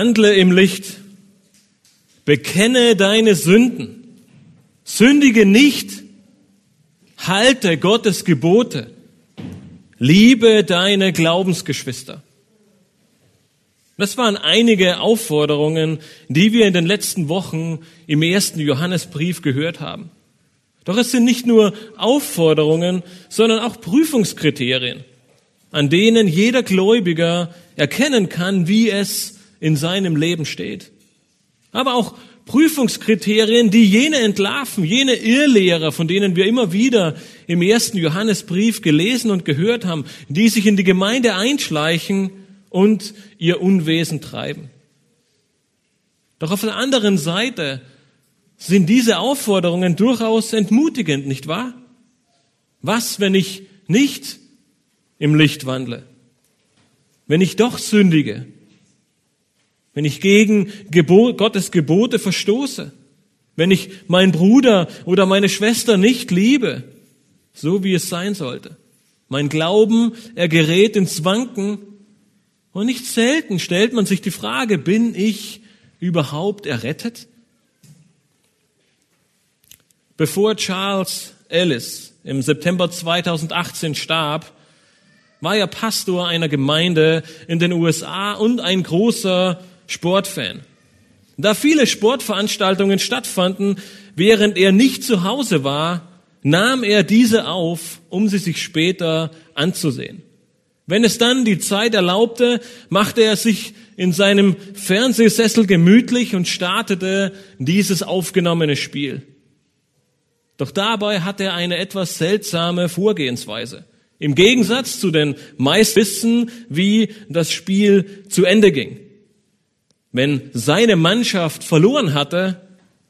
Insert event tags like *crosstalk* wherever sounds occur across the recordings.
Wandle im Licht. Bekenne deine Sünden. Sündige nicht. Halte Gottes Gebote. Liebe deine Glaubensgeschwister. Das waren einige Aufforderungen, die wir in den letzten Wochen im ersten Johannesbrief gehört haben. Doch es sind nicht nur Aufforderungen, sondern auch Prüfungskriterien, an denen jeder Gläubiger erkennen kann, wie es in seinem Leben steht. Aber auch Prüfungskriterien, die jene entlarven, jene Irrlehrer, von denen wir immer wieder im ersten Johannesbrief gelesen und gehört haben, die sich in die Gemeinde einschleichen und ihr Unwesen treiben. Doch auf der anderen Seite sind diese Aufforderungen durchaus entmutigend, nicht wahr? Was, wenn ich nicht im Licht wandle? Wenn ich doch sündige? Wenn ich gegen Gebot, Gottes Gebote verstoße, wenn ich meinen Bruder oder meine Schwester nicht liebe, so wie es sein sollte. Mein Glauben, er gerät ins Wanken und nicht selten stellt man sich die Frage, bin ich überhaupt errettet? Bevor Charles Ellis im September 2018 starb, war er Pastor einer Gemeinde in den USA und ein großer Sportfan. Da viele Sportveranstaltungen stattfanden, während er nicht zu Hause war, nahm er diese auf, um sie sich später anzusehen. Wenn es dann die Zeit erlaubte, machte er sich in seinem Fernsehsessel gemütlich und startete dieses aufgenommene Spiel. Doch dabei hatte er eine etwas seltsame Vorgehensweise. Im Gegensatz zu den meist wissen, wie das Spiel zu Ende ging. Wenn seine Mannschaft verloren hatte,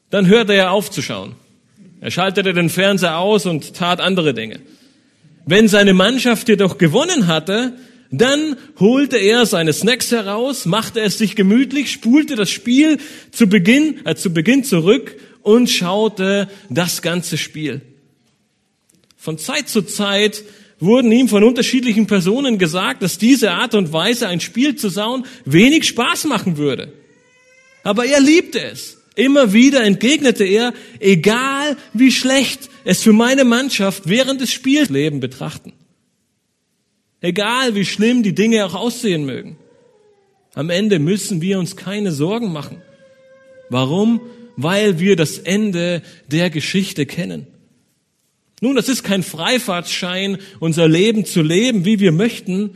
dann hörte er auf zu schauen. Er schaltete den Fernseher aus und tat andere Dinge. Wenn seine Mannschaft jedoch gewonnen hatte, dann holte er seine Snacks heraus, machte es sich gemütlich, spulte das Spiel zu Beginn, äh, zu Beginn zurück und schaute das ganze Spiel. Von Zeit zu Zeit wurden ihm von unterschiedlichen Personen gesagt, dass diese Art und Weise, ein Spiel zu sauen, wenig Spaß machen würde. Aber er liebte es. Immer wieder entgegnete er, egal wie schlecht es für meine Mannschaft während des Spielleben betrachten. Egal wie schlimm die Dinge auch aussehen mögen. Am Ende müssen wir uns keine Sorgen machen. Warum? Weil wir das Ende der Geschichte kennen. Nun, das ist kein Freifahrtschein, unser Leben zu leben, wie wir möchten,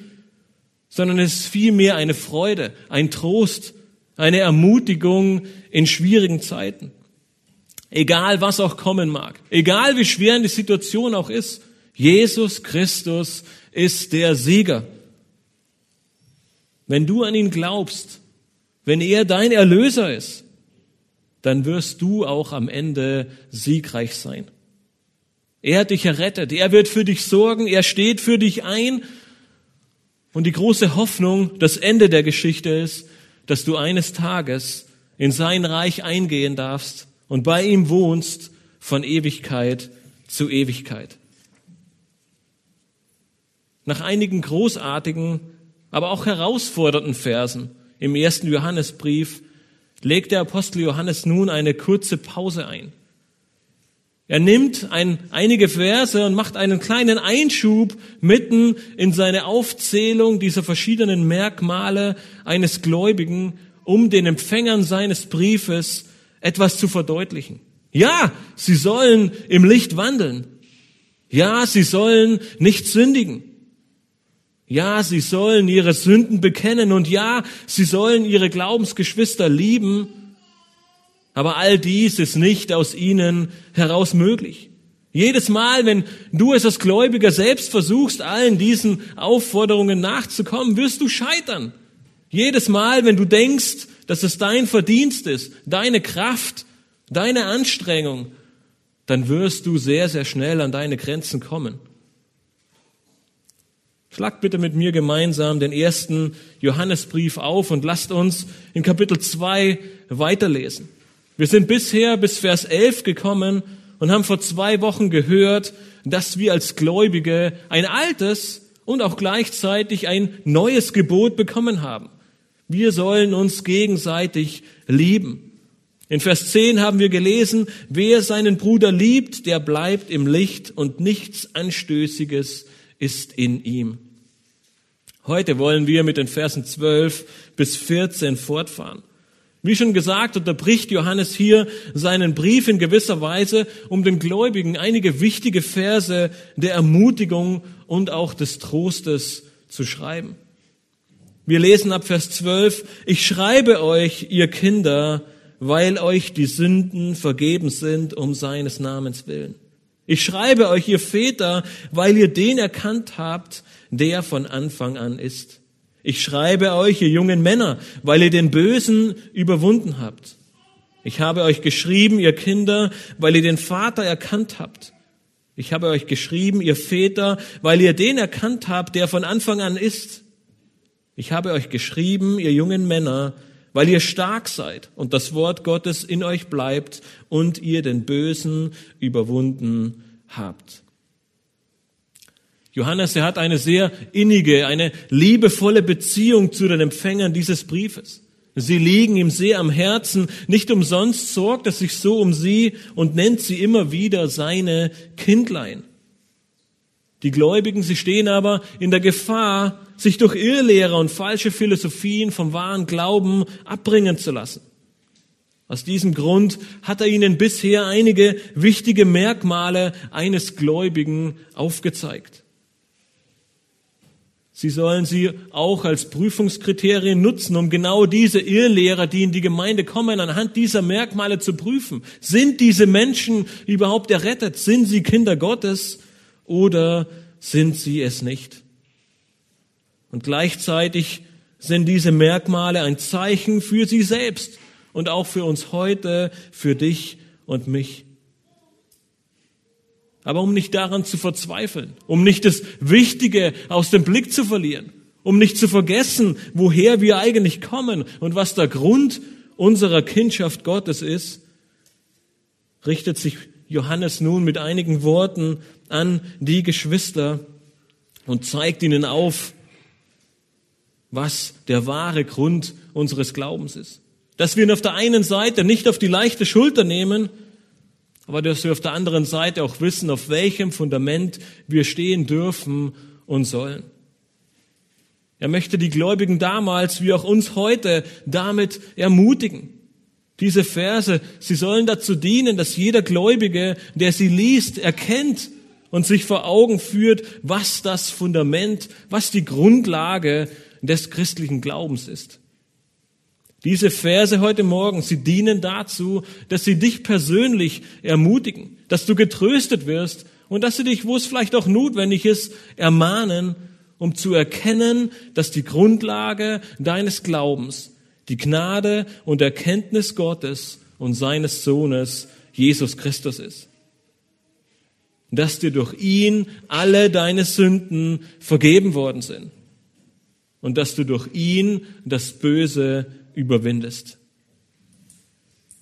sondern es ist vielmehr eine Freude, ein Trost, eine Ermutigung in schwierigen Zeiten. Egal was auch kommen mag, egal wie schwer die Situation auch ist, Jesus Christus ist der Sieger. Wenn du an ihn glaubst, wenn er dein Erlöser ist, dann wirst du auch am Ende siegreich sein. Er hat dich errettet. Er wird für dich sorgen. Er steht für dich ein. Und die große Hoffnung, das Ende der Geschichte ist, dass du eines Tages in sein Reich eingehen darfst und bei ihm wohnst von Ewigkeit zu Ewigkeit. Nach einigen großartigen, aber auch herausfordernden Versen im ersten Johannesbrief legt der Apostel Johannes nun eine kurze Pause ein. Er nimmt ein, einige Verse und macht einen kleinen Einschub mitten in seine Aufzählung dieser verschiedenen Merkmale eines Gläubigen, um den Empfängern seines Briefes etwas zu verdeutlichen. Ja, sie sollen im Licht wandeln. Ja, sie sollen nicht sündigen. Ja, sie sollen ihre Sünden bekennen und ja, sie sollen ihre Glaubensgeschwister lieben. Aber all dies ist nicht aus ihnen heraus möglich. Jedes Mal, wenn du es als Gläubiger selbst versuchst, allen diesen Aufforderungen nachzukommen, wirst du scheitern. Jedes Mal, wenn du denkst, dass es dein Verdienst ist, deine Kraft, deine Anstrengung, dann wirst du sehr, sehr schnell an deine Grenzen kommen. Schlagt bitte mit mir gemeinsam den ersten Johannesbrief auf und lasst uns in Kapitel 2 weiterlesen. Wir sind bisher bis Vers 11 gekommen und haben vor zwei Wochen gehört, dass wir als Gläubige ein altes und auch gleichzeitig ein neues Gebot bekommen haben. Wir sollen uns gegenseitig lieben. In Vers 10 haben wir gelesen, wer seinen Bruder liebt, der bleibt im Licht und nichts Anstößiges ist in ihm. Heute wollen wir mit den Versen 12 bis 14 fortfahren. Wie schon gesagt, unterbricht Johannes hier seinen Brief in gewisser Weise, um den Gläubigen einige wichtige Verse der Ermutigung und auch des Trostes zu schreiben. Wir lesen ab Vers 12, ich schreibe euch, ihr Kinder, weil euch die Sünden vergeben sind um seines Namens willen. Ich schreibe euch, ihr Väter, weil ihr den erkannt habt, der von Anfang an ist. Ich schreibe euch, ihr jungen Männer, weil ihr den Bösen überwunden habt. Ich habe euch geschrieben, ihr Kinder, weil ihr den Vater erkannt habt. Ich habe euch geschrieben, ihr Väter, weil ihr den erkannt habt, der von Anfang an ist. Ich habe euch geschrieben, ihr jungen Männer, weil ihr stark seid und das Wort Gottes in euch bleibt und ihr den Bösen überwunden habt. Johannes, er hat eine sehr innige, eine liebevolle Beziehung zu den Empfängern dieses Briefes. Sie liegen ihm sehr am Herzen. Nicht umsonst sorgt er sich so um sie und nennt sie immer wieder seine Kindlein. Die Gläubigen, sie stehen aber in der Gefahr, sich durch Irrlehrer und falsche Philosophien vom wahren Glauben abbringen zu lassen. Aus diesem Grund hat er ihnen bisher einige wichtige Merkmale eines Gläubigen aufgezeigt. Sie sollen sie auch als Prüfungskriterien nutzen, um genau diese Irrlehrer, die in die Gemeinde kommen, anhand dieser Merkmale zu prüfen. Sind diese Menschen überhaupt errettet? Sind sie Kinder Gottes oder sind sie es nicht? Und gleichzeitig sind diese Merkmale ein Zeichen für sie selbst und auch für uns heute, für dich und mich. Aber um nicht daran zu verzweifeln, um nicht das Wichtige aus dem Blick zu verlieren, um nicht zu vergessen, woher wir eigentlich kommen und was der Grund unserer Kindschaft Gottes ist, richtet sich Johannes nun mit einigen Worten an die Geschwister und zeigt ihnen auf, was der wahre Grund unseres Glaubens ist. Dass wir ihn auf der einen Seite nicht auf die leichte Schulter nehmen, aber dass wir auf der anderen Seite auch wissen, auf welchem Fundament wir stehen dürfen und sollen. Er möchte die Gläubigen damals wie auch uns heute damit ermutigen. Diese Verse, sie sollen dazu dienen, dass jeder Gläubige, der sie liest, erkennt und sich vor Augen führt, was das Fundament, was die Grundlage des christlichen Glaubens ist. Diese Verse heute Morgen, sie dienen dazu, dass sie dich persönlich ermutigen, dass du getröstet wirst und dass sie dich, wo es vielleicht auch notwendig ist, ermahnen, um zu erkennen, dass die Grundlage deines Glaubens die Gnade und Erkenntnis Gottes und seines Sohnes Jesus Christus ist. Dass dir durch ihn alle deine Sünden vergeben worden sind und dass du durch ihn das Böse überwindest.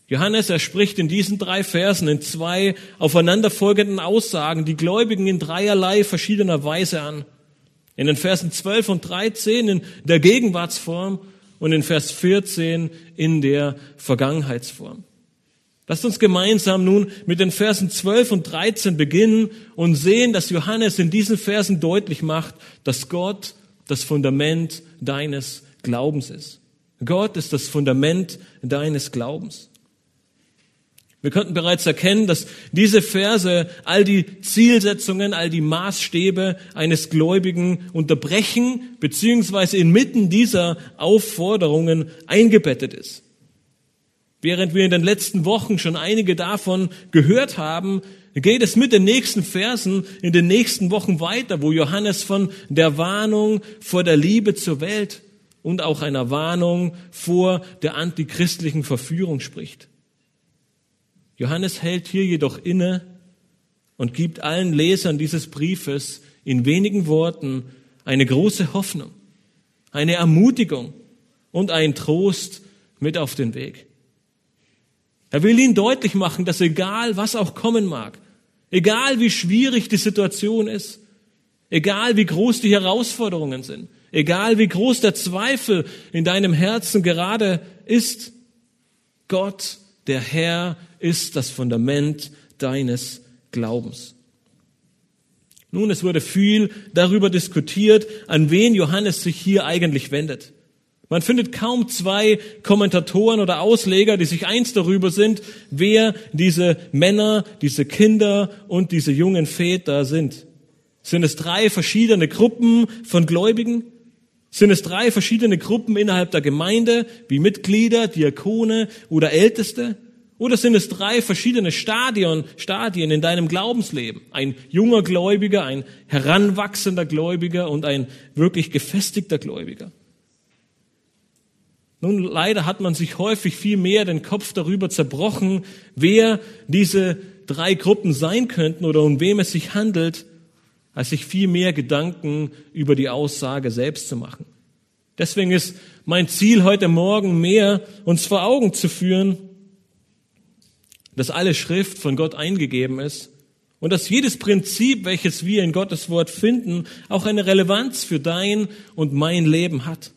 Johannes, er spricht in diesen drei Versen in zwei aufeinanderfolgenden Aussagen die Gläubigen in dreierlei verschiedener Weise an. In den Versen 12 und 13 in der Gegenwartsform und in Vers 14 in der Vergangenheitsform. Lasst uns gemeinsam nun mit den Versen 12 und 13 beginnen und sehen, dass Johannes in diesen Versen deutlich macht, dass Gott das Fundament deines Glaubens ist. Gott ist das Fundament deines Glaubens. Wir konnten bereits erkennen, dass diese Verse all die Zielsetzungen, all die Maßstäbe eines Gläubigen unterbrechen, beziehungsweise inmitten dieser Aufforderungen eingebettet ist. Während wir in den letzten Wochen schon einige davon gehört haben, geht es mit den nächsten Versen in den nächsten Wochen weiter, wo Johannes von der Warnung vor der Liebe zur Welt und auch einer Warnung vor der antichristlichen Verführung spricht. Johannes hält hier jedoch inne und gibt allen Lesern dieses Briefes in wenigen Worten eine große Hoffnung, eine Ermutigung und einen Trost mit auf den Weg. Er will ihnen deutlich machen, dass egal was auch kommen mag, egal wie schwierig die Situation ist, egal wie groß die Herausforderungen sind, egal wie groß der Zweifel in deinem Herzen gerade ist, Gott, der Herr, ist das Fundament deines Glaubens. Nun, es wurde viel darüber diskutiert, an wen Johannes sich hier eigentlich wendet. Man findet kaum zwei Kommentatoren oder Ausleger, die sich eins darüber sind, wer diese Männer, diese Kinder und diese jungen Väter sind. Sind es drei verschiedene Gruppen von Gläubigen? Sind es drei verschiedene Gruppen innerhalb der Gemeinde, wie Mitglieder, Diakone oder Älteste? Oder sind es drei verschiedene Stadien, Stadien in deinem Glaubensleben? Ein junger Gläubiger, ein heranwachsender Gläubiger und ein wirklich gefestigter Gläubiger. Nun, leider hat man sich häufig viel mehr den Kopf darüber zerbrochen, wer diese drei Gruppen sein könnten oder um wem es sich handelt, als sich viel mehr Gedanken über die Aussage selbst zu machen. Deswegen ist mein Ziel heute Morgen mehr, uns vor Augen zu führen, dass alle Schrift von Gott eingegeben ist und dass jedes Prinzip, welches wir in Gottes Wort finden, auch eine Relevanz für dein und mein Leben hat.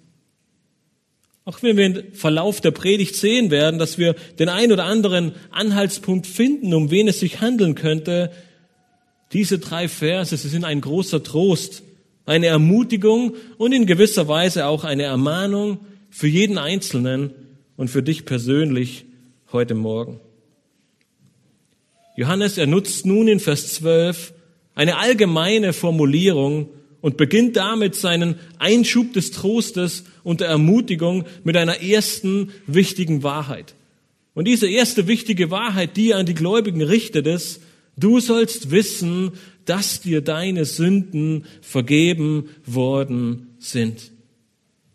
Auch wenn wir im Verlauf der Predigt sehen werden, dass wir den ein oder anderen Anhaltspunkt finden, um wen es sich handeln könnte, diese drei Verse, sie sind ein großer Trost, eine Ermutigung und in gewisser Weise auch eine Ermahnung für jeden Einzelnen und für dich persönlich heute Morgen. Johannes, er nutzt nun in Vers 12 eine allgemeine Formulierung und beginnt damit seinen Einschub des Trostes und der Ermutigung mit einer ersten wichtigen Wahrheit. Und diese erste wichtige Wahrheit, die er an die Gläubigen richtet, ist, du sollst wissen, dass dir deine Sünden vergeben worden sind.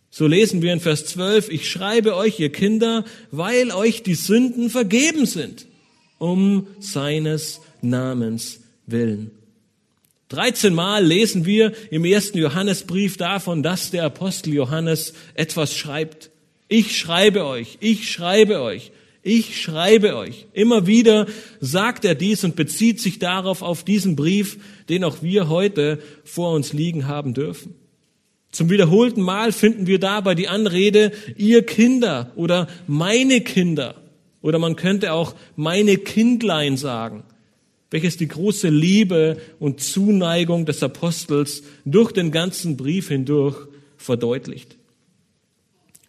So lesen wir in Vers 12, ich schreibe euch, ihr Kinder, weil euch die Sünden vergeben sind um seines Namens willen. 13 Mal lesen wir im ersten Johannesbrief davon, dass der Apostel Johannes etwas schreibt. Ich schreibe euch, ich schreibe euch, ich schreibe euch. Immer wieder sagt er dies und bezieht sich darauf auf diesen Brief, den auch wir heute vor uns liegen haben dürfen. Zum wiederholten Mal finden wir dabei die Anrede, ihr Kinder oder meine Kinder. Oder man könnte auch meine Kindlein sagen, welches die große Liebe und Zuneigung des Apostels durch den ganzen Brief hindurch verdeutlicht.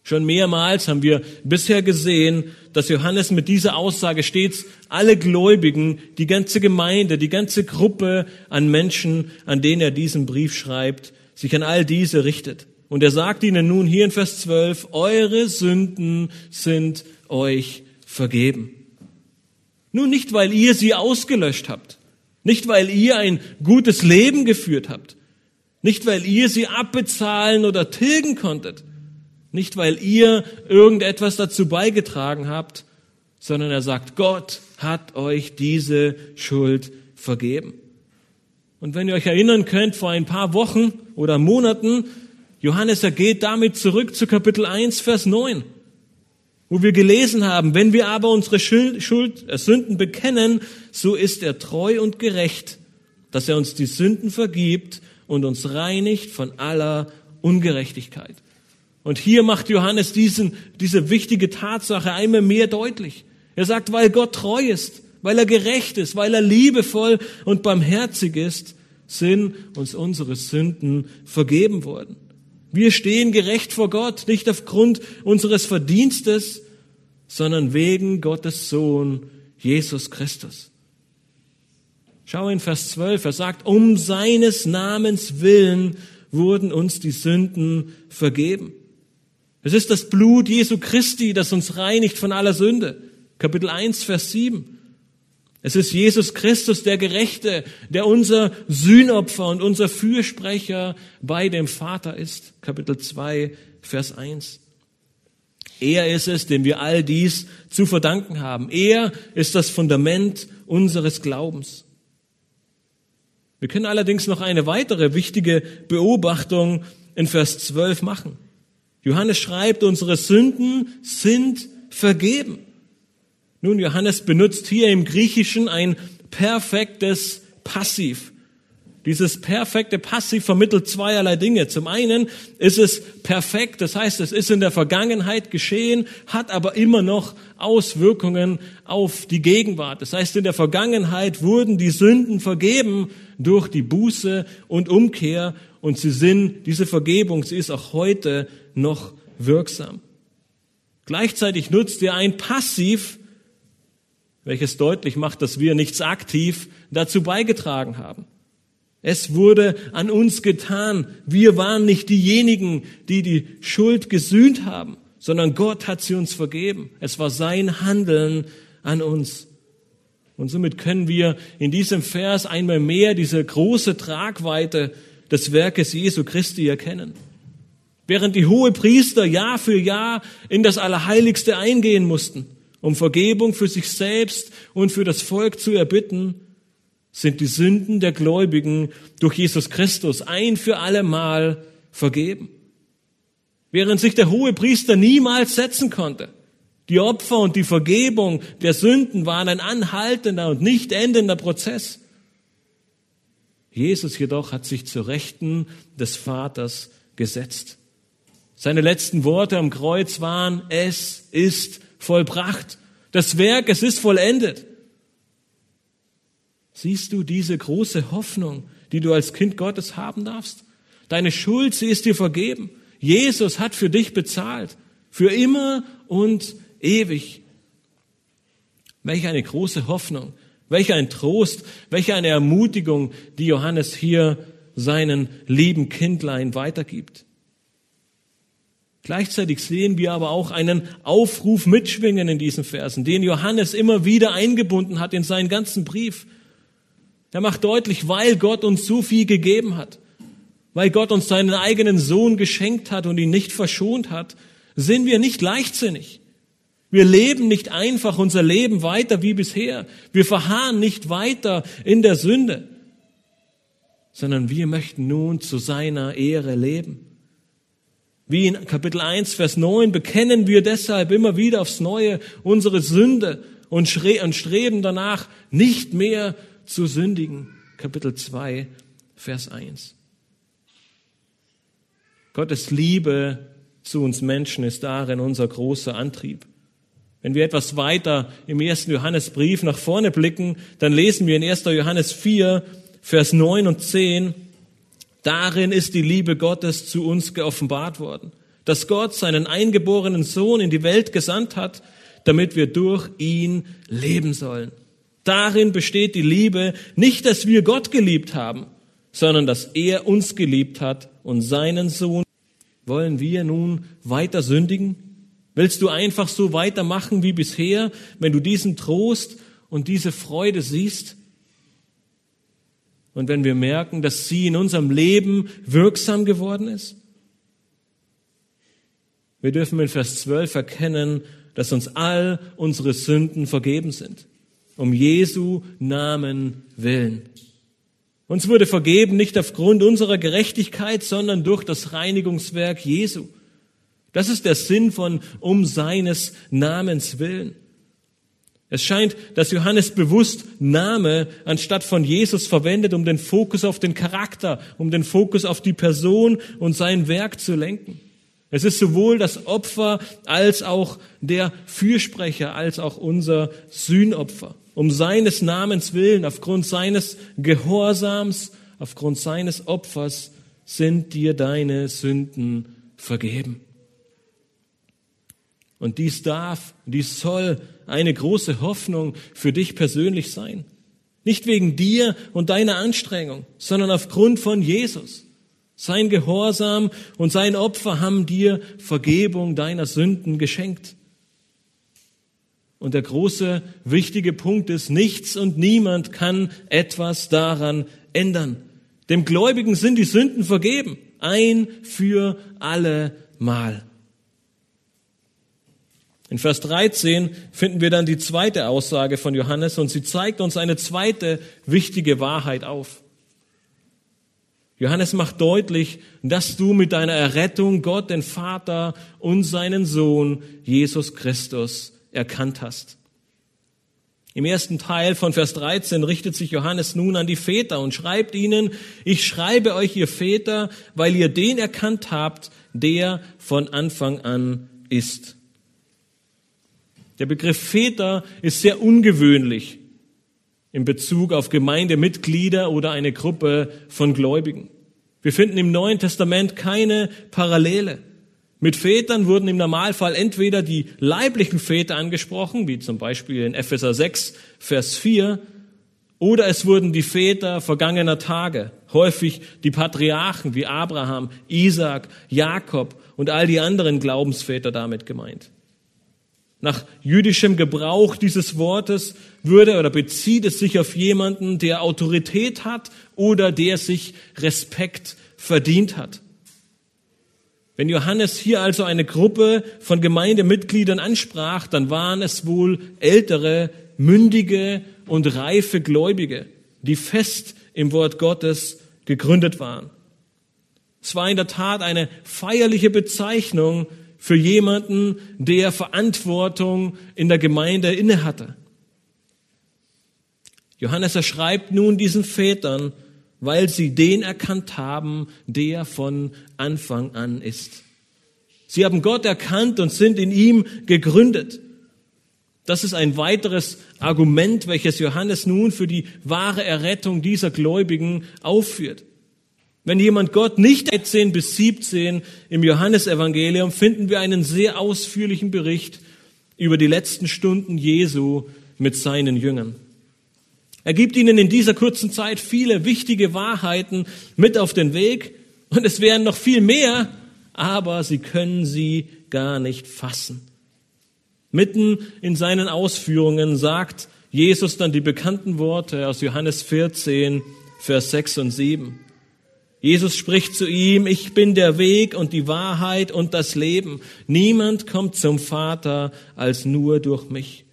Schon mehrmals haben wir bisher gesehen, dass Johannes mit dieser Aussage stets alle Gläubigen, die ganze Gemeinde, die ganze Gruppe an Menschen, an denen er diesen Brief schreibt, sich an all diese richtet. Und er sagt ihnen nun hier in Vers 12, eure Sünden sind euch vergeben. Nun nicht, weil ihr sie ausgelöscht habt, nicht weil ihr ein gutes Leben geführt habt, nicht weil ihr sie abbezahlen oder tilgen konntet, nicht weil ihr irgendetwas dazu beigetragen habt, sondern er sagt, Gott hat euch diese Schuld vergeben. Und wenn ihr euch erinnern könnt, vor ein paar Wochen oder Monaten, Johannes, er geht damit zurück zu Kapitel 1, Vers 9 wo wir gelesen haben, wenn wir aber unsere Schuld, äh, Sünden bekennen, so ist er treu und gerecht, dass er uns die Sünden vergibt und uns reinigt von aller Ungerechtigkeit. Und hier macht Johannes diesen, diese wichtige Tatsache einmal mehr deutlich. Er sagt, weil Gott treu ist, weil er gerecht ist, weil er liebevoll und barmherzig ist, sind uns unsere Sünden vergeben worden. Wir stehen gerecht vor Gott, nicht aufgrund unseres Verdienstes, sondern wegen Gottes Sohn Jesus Christus. Schau in Vers 12, er sagt, um seines Namens willen wurden uns die Sünden vergeben. Es ist das Blut Jesu Christi, das uns reinigt von aller Sünde. Kapitel 1, Vers 7. Es ist Jesus Christus, der Gerechte, der unser Sühnopfer und unser Fürsprecher bei dem Vater ist. Kapitel 2, Vers 1. Er ist es, dem wir all dies zu verdanken haben. Er ist das Fundament unseres Glaubens. Wir können allerdings noch eine weitere wichtige Beobachtung in Vers 12 machen. Johannes schreibt, unsere Sünden sind vergeben. Nun, Johannes benutzt hier im Griechischen ein perfektes Passiv. Dieses perfekte Passiv vermittelt zweierlei Dinge. Zum einen ist es perfekt, das heißt, es ist in der Vergangenheit geschehen, hat aber immer noch Auswirkungen auf die Gegenwart. Das heißt, in der Vergangenheit wurden die Sünden vergeben durch die Buße und Umkehr und sie sind, diese Vergebung, sie ist auch heute noch wirksam. Gleichzeitig nutzt er ein Passiv, welches deutlich macht, dass wir nichts aktiv dazu beigetragen haben. Es wurde an uns getan. Wir waren nicht diejenigen, die die Schuld gesühnt haben, sondern Gott hat sie uns vergeben. Es war sein Handeln an uns. Und somit können wir in diesem Vers einmal mehr diese große Tragweite des Werkes Jesu Christi erkennen. Während die hohe Priester Jahr für Jahr in das Allerheiligste eingehen mussten, um Vergebung für sich selbst und für das Volk zu erbitten, sind die Sünden der Gläubigen durch Jesus Christus ein für alle Mal vergeben. Während sich der hohe Priester niemals setzen konnte, die Opfer und die Vergebung der Sünden waren ein anhaltender und nicht endender Prozess. Jesus jedoch hat sich zur Rechten des Vaters gesetzt. Seine letzten Worte am Kreuz waren, es ist vollbracht. Das Werk, es ist vollendet. Siehst du diese große Hoffnung, die du als Kind Gottes haben darfst? Deine Schuld, sie ist dir vergeben. Jesus hat für dich bezahlt. Für immer und ewig. Welch eine große Hoffnung, welch ein Trost, welche eine Ermutigung, die Johannes hier seinen lieben Kindlein weitergibt. Gleichzeitig sehen wir aber auch einen Aufruf mitschwingen in diesen Versen, den Johannes immer wieder eingebunden hat in seinen ganzen Brief. Er macht deutlich, weil Gott uns so viel gegeben hat, weil Gott uns seinen eigenen Sohn geschenkt hat und ihn nicht verschont hat, sind wir nicht leichtsinnig. Wir leben nicht einfach unser Leben weiter wie bisher. Wir verharren nicht weiter in der Sünde, sondern wir möchten nun zu seiner Ehre leben. Wie in Kapitel 1, Vers 9 bekennen wir deshalb immer wieder aufs Neue unsere Sünde und streben danach, nicht mehr zu sündigen. Kapitel 2, Vers 1. Gottes Liebe zu uns Menschen ist darin unser großer Antrieb. Wenn wir etwas weiter im ersten Johannesbrief nach vorne blicken, dann lesen wir in 1. Johannes 4, Vers 9 und 10, Darin ist die Liebe Gottes zu uns geoffenbart worden, dass Gott seinen eingeborenen Sohn in die Welt gesandt hat, damit wir durch ihn leben sollen. Darin besteht die Liebe, nicht dass wir Gott geliebt haben, sondern dass er uns geliebt hat und seinen Sohn. Wollen wir nun weiter sündigen? Willst du einfach so weitermachen wie bisher, wenn du diesen Trost und diese Freude siehst? Und wenn wir merken, dass sie in unserem Leben wirksam geworden ist? Wir dürfen in Vers 12 erkennen, dass uns all unsere Sünden vergeben sind. Um Jesu Namen willen. Uns wurde vergeben nicht aufgrund unserer Gerechtigkeit, sondern durch das Reinigungswerk Jesu. Das ist der Sinn von um seines Namens willen. Es scheint, dass Johannes bewusst Name anstatt von Jesus verwendet, um den Fokus auf den Charakter, um den Fokus auf die Person und sein Werk zu lenken. Es ist sowohl das Opfer als auch der Fürsprecher, als auch unser Sühnopfer. Um seines Namens willen, aufgrund seines Gehorsams, aufgrund seines Opfers sind dir deine Sünden vergeben. Und dies darf, dies soll eine große Hoffnung für dich persönlich sein. Nicht wegen dir und deiner Anstrengung, sondern aufgrund von Jesus. Sein Gehorsam und sein Opfer haben dir Vergebung deiner Sünden geschenkt. Und der große, wichtige Punkt ist, nichts und niemand kann etwas daran ändern. Dem Gläubigen sind die Sünden vergeben. Ein für alle Mal. In Vers 13 finden wir dann die zweite Aussage von Johannes und sie zeigt uns eine zweite wichtige Wahrheit auf. Johannes macht deutlich, dass du mit deiner Errettung Gott, den Vater und seinen Sohn Jesus Christus erkannt hast. Im ersten Teil von Vers 13 richtet sich Johannes nun an die Väter und schreibt ihnen, ich schreibe euch, ihr Väter, weil ihr den erkannt habt, der von Anfang an ist. Der Begriff Väter ist sehr ungewöhnlich in Bezug auf Gemeindemitglieder oder eine Gruppe von Gläubigen. Wir finden im Neuen Testament keine Parallele. Mit Vätern wurden im Normalfall entweder die leiblichen Väter angesprochen, wie zum Beispiel in Epheser 6, Vers 4, oder es wurden die Väter vergangener Tage, häufig die Patriarchen wie Abraham, Isaac, Jakob und all die anderen Glaubensväter damit gemeint. Nach jüdischem Gebrauch dieses Wortes würde oder bezieht es sich auf jemanden, der Autorität hat oder der sich Respekt verdient hat. Wenn Johannes hier also eine Gruppe von Gemeindemitgliedern ansprach, dann waren es wohl ältere, mündige und reife Gläubige, die fest im Wort Gottes gegründet waren. Es war in der Tat eine feierliche Bezeichnung für jemanden, der Verantwortung in der Gemeinde innehatte. Johannes erschreibt nun diesen Vätern, weil sie den erkannt haben, der von Anfang an ist. Sie haben Gott erkannt und sind in ihm gegründet. Das ist ein weiteres Argument, welches Johannes nun für die wahre Errettung dieser Gläubigen aufführt. Wenn jemand Gott nicht 13 bis 17 im Johannesevangelium finden wir einen sehr ausführlichen Bericht über die letzten Stunden Jesu mit seinen Jüngern. Er gibt ihnen in dieser kurzen Zeit viele wichtige Wahrheiten mit auf den Weg und es wären noch viel mehr, aber sie können sie gar nicht fassen. Mitten in seinen Ausführungen sagt Jesus dann die bekannten Worte aus Johannes 14, Vers 6 und 7. Jesus spricht zu ihm, ich bin der Weg und die Wahrheit und das Leben. Niemand kommt zum Vater als nur durch mich.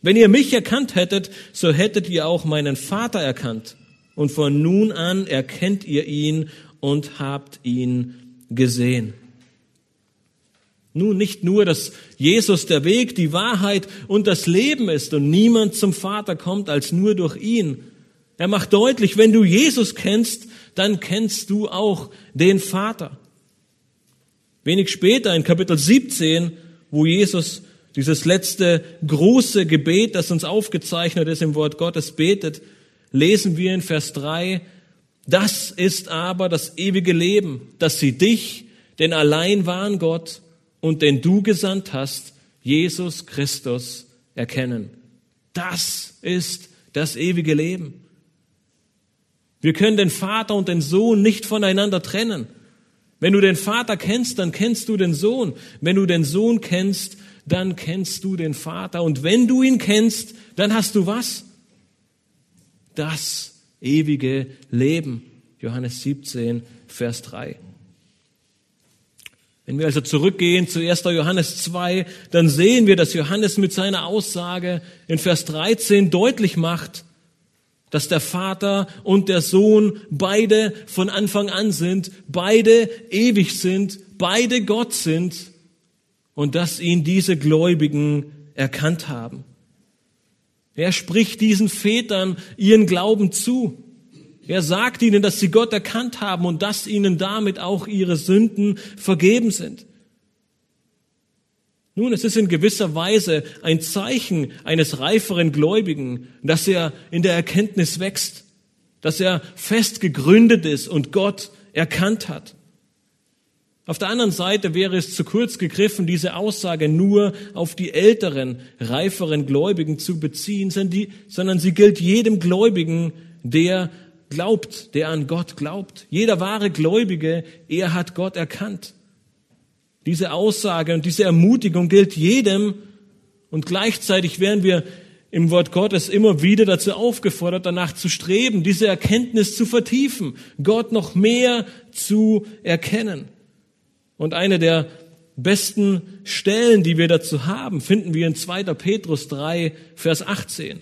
Wenn ihr mich erkannt hättet, so hättet ihr auch meinen Vater erkannt. Und von nun an erkennt ihr ihn und habt ihn gesehen. Nun nicht nur, dass Jesus der Weg, die Wahrheit und das Leben ist und niemand zum Vater kommt als nur durch ihn. Er macht deutlich, wenn du Jesus kennst, dann kennst du auch den Vater. Wenig später in Kapitel 17, wo Jesus dieses letzte große Gebet, das uns aufgezeichnet ist im Wort Gottes, betet, lesen wir in Vers 3, das ist aber das ewige Leben, dass sie dich, den allein wahren Gott und den du gesandt hast, Jesus Christus, erkennen. Das ist das ewige Leben. Wir können den Vater und den Sohn nicht voneinander trennen. Wenn du den Vater kennst, dann kennst du den Sohn. Wenn du den Sohn kennst, dann kennst du den Vater. Und wenn du ihn kennst, dann hast du was? Das ewige Leben. Johannes 17, Vers 3. Wenn wir also zurückgehen zu 1. Johannes 2, dann sehen wir, dass Johannes mit seiner Aussage in Vers 13 deutlich macht, dass der Vater und der Sohn beide von Anfang an sind, beide ewig sind, beide Gott sind und dass ihn diese Gläubigen erkannt haben. Er spricht diesen Vätern ihren Glauben zu. Er sagt ihnen, dass sie Gott erkannt haben und dass ihnen damit auch ihre Sünden vergeben sind. Nun, es ist in gewisser Weise ein Zeichen eines reiferen Gläubigen, dass er in der Erkenntnis wächst, dass er fest gegründet ist und Gott erkannt hat. Auf der anderen Seite wäre es zu kurz gegriffen, diese Aussage nur auf die älteren, reiferen Gläubigen zu beziehen, sondern sie gilt jedem Gläubigen, der glaubt, der an Gott glaubt. Jeder wahre Gläubige, er hat Gott erkannt. Diese Aussage und diese Ermutigung gilt jedem und gleichzeitig werden wir im Wort Gottes immer wieder dazu aufgefordert, danach zu streben, diese Erkenntnis zu vertiefen, Gott noch mehr zu erkennen. Und eine der besten Stellen, die wir dazu haben, finden wir in 2. Petrus 3, Vers 18.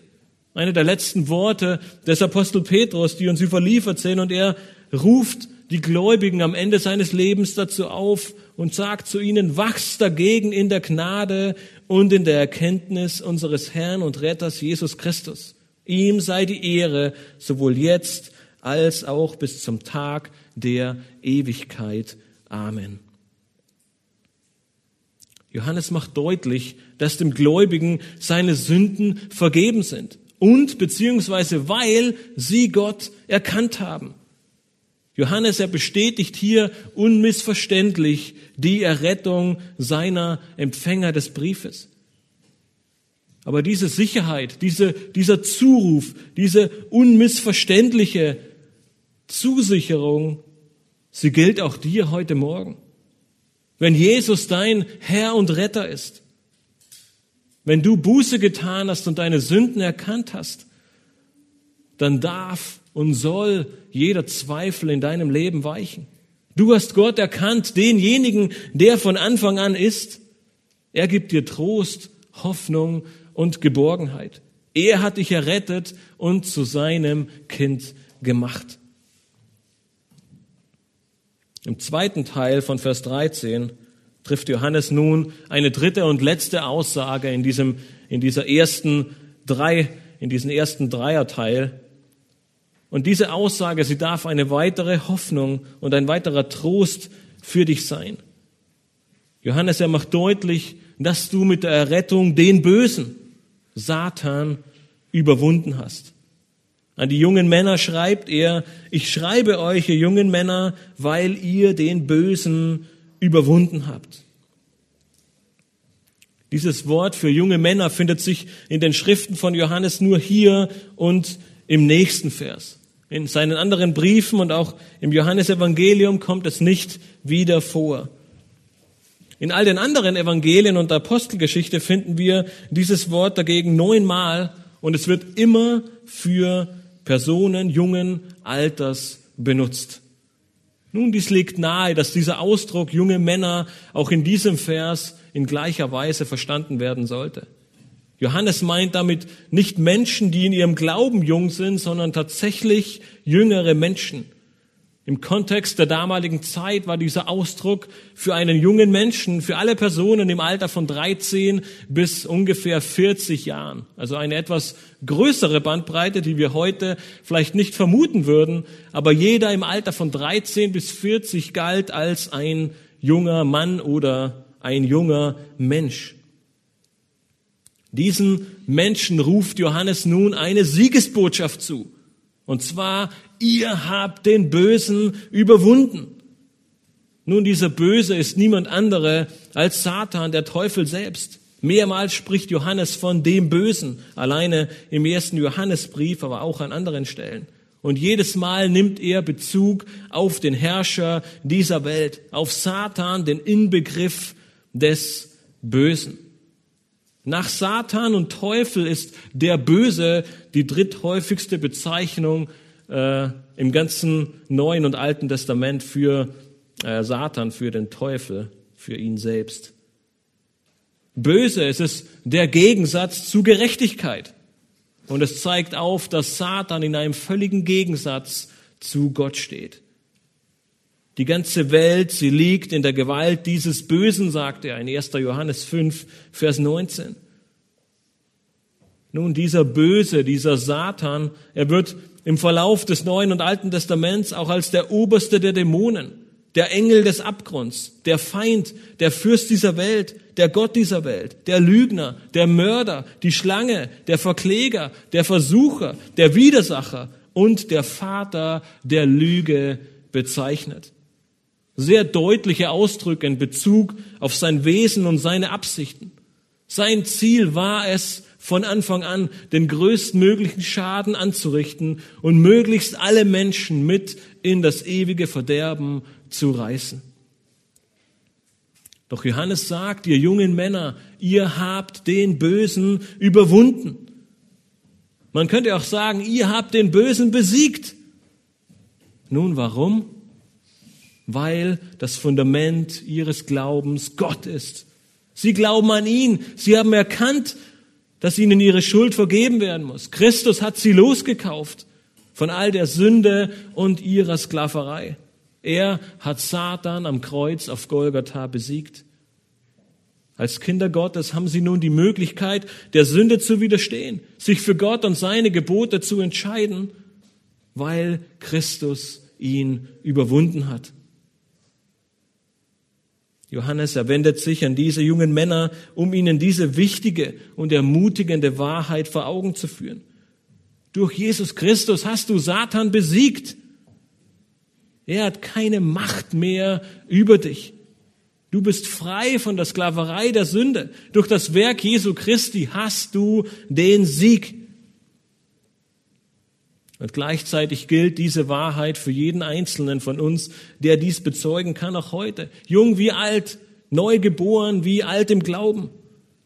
Eine der letzten Worte des Apostel Petrus, die uns überliefert sind. Und er ruft die Gläubigen am Ende seines Lebens dazu auf und sagt zu ihnen, wachst dagegen in der Gnade und in der Erkenntnis unseres Herrn und Retters Jesus Christus. Ihm sei die Ehre, sowohl jetzt als auch bis zum Tag der Ewigkeit. Amen. Johannes macht deutlich, dass dem Gläubigen seine Sünden vergeben sind und beziehungsweise weil sie Gott erkannt haben. Johannes, er bestätigt hier unmissverständlich die Errettung seiner Empfänger des Briefes. Aber diese Sicherheit, diese, dieser Zuruf, diese unmissverständliche Zusicherung, sie gilt auch dir heute Morgen. Wenn Jesus dein Herr und Retter ist, wenn du Buße getan hast und deine Sünden erkannt hast, dann darf und soll jeder Zweifel in deinem Leben weichen. Du hast Gott erkannt, denjenigen, der von Anfang an ist. Er gibt dir Trost, Hoffnung und Geborgenheit. Er hat dich errettet und zu seinem Kind gemacht. Im zweiten Teil von Vers 13 trifft Johannes nun eine dritte und letzte Aussage in diesem, in dieser ersten drei, in diesem ersten Dreierteil. Und diese Aussage, sie darf eine weitere Hoffnung und ein weiterer Trost für dich sein. Johannes, er macht deutlich, dass du mit der Errettung den Bösen, Satan, überwunden hast. An die jungen Männer schreibt er, ich schreibe euch, ihr jungen Männer, weil ihr den Bösen überwunden habt. Dieses Wort für junge Männer findet sich in den Schriften von Johannes nur hier und im nächsten Vers. In seinen anderen Briefen und auch im Johannesevangelium kommt es nicht wieder vor. In all den anderen Evangelien und der Apostelgeschichte finden wir dieses Wort dagegen neunmal und es wird immer für Personen jungen Alters benutzt. Nun, dies liegt nahe, dass dieser Ausdruck junge Männer auch in diesem Vers in gleicher Weise verstanden werden sollte. Johannes meint damit nicht Menschen, die in ihrem Glauben jung sind, sondern tatsächlich jüngere Menschen, im Kontext der damaligen Zeit war dieser Ausdruck für einen jungen Menschen, für alle Personen im Alter von 13 bis ungefähr 40 Jahren. Also eine etwas größere Bandbreite, die wir heute vielleicht nicht vermuten würden. Aber jeder im Alter von 13 bis 40 galt als ein junger Mann oder ein junger Mensch. Diesen Menschen ruft Johannes nun eine Siegesbotschaft zu. Und zwar, ihr habt den Bösen überwunden. Nun, dieser Böse ist niemand andere als Satan, der Teufel selbst. Mehrmals spricht Johannes von dem Bösen, alleine im ersten Johannesbrief, aber auch an anderen Stellen. Und jedes Mal nimmt er Bezug auf den Herrscher dieser Welt, auf Satan, den Inbegriff des Bösen. Nach Satan und Teufel ist der Böse die dritthäufigste Bezeichnung äh, im ganzen Neuen und Alten Testament für äh, Satan, für den Teufel, für ihn selbst. Böse, es ist der Gegensatz zu Gerechtigkeit. Und es zeigt auf, dass Satan in einem völligen Gegensatz zu Gott steht. Die ganze Welt, sie liegt in der Gewalt dieses Bösen, sagt er in 1. Johannes 5, Vers 19. Nun, dieser Böse, dieser Satan, er wird im Verlauf des Neuen und Alten Testaments auch als der oberste der Dämonen, der Engel des Abgrunds, der Feind, der Fürst dieser Welt, der Gott dieser Welt, der Lügner, der Mörder, die Schlange, der Verkläger, der Versucher, der Widersacher und der Vater der Lüge bezeichnet. Sehr deutliche Ausdrücke in Bezug auf sein Wesen und seine Absichten. Sein Ziel war es, von Anfang an den größtmöglichen Schaden anzurichten und möglichst alle Menschen mit in das ewige Verderben zu reißen. Doch Johannes sagt, ihr jungen Männer, ihr habt den Bösen überwunden. Man könnte auch sagen, ihr habt den Bösen besiegt. Nun, warum? Weil das Fundament ihres Glaubens Gott ist. Sie glauben an ihn. Sie haben erkannt, dass ihnen ihre Schuld vergeben werden muss. Christus hat sie losgekauft von all der Sünde und ihrer Sklaverei. Er hat Satan am Kreuz auf Golgatha besiegt. Als Kinder Gottes haben sie nun die Möglichkeit, der Sünde zu widerstehen, sich für Gott und seine Gebote zu entscheiden, weil Christus ihn überwunden hat. Johannes, er wendet sich an diese jungen Männer, um ihnen diese wichtige und ermutigende Wahrheit vor Augen zu führen. Durch Jesus Christus hast du Satan besiegt. Er hat keine Macht mehr über dich. Du bist frei von der Sklaverei der Sünde. Durch das Werk Jesu Christi hast du den Sieg. Und gleichzeitig gilt diese Wahrheit für jeden Einzelnen von uns, der dies bezeugen kann, auch heute. Jung wie alt, neugeboren wie alt im Glauben.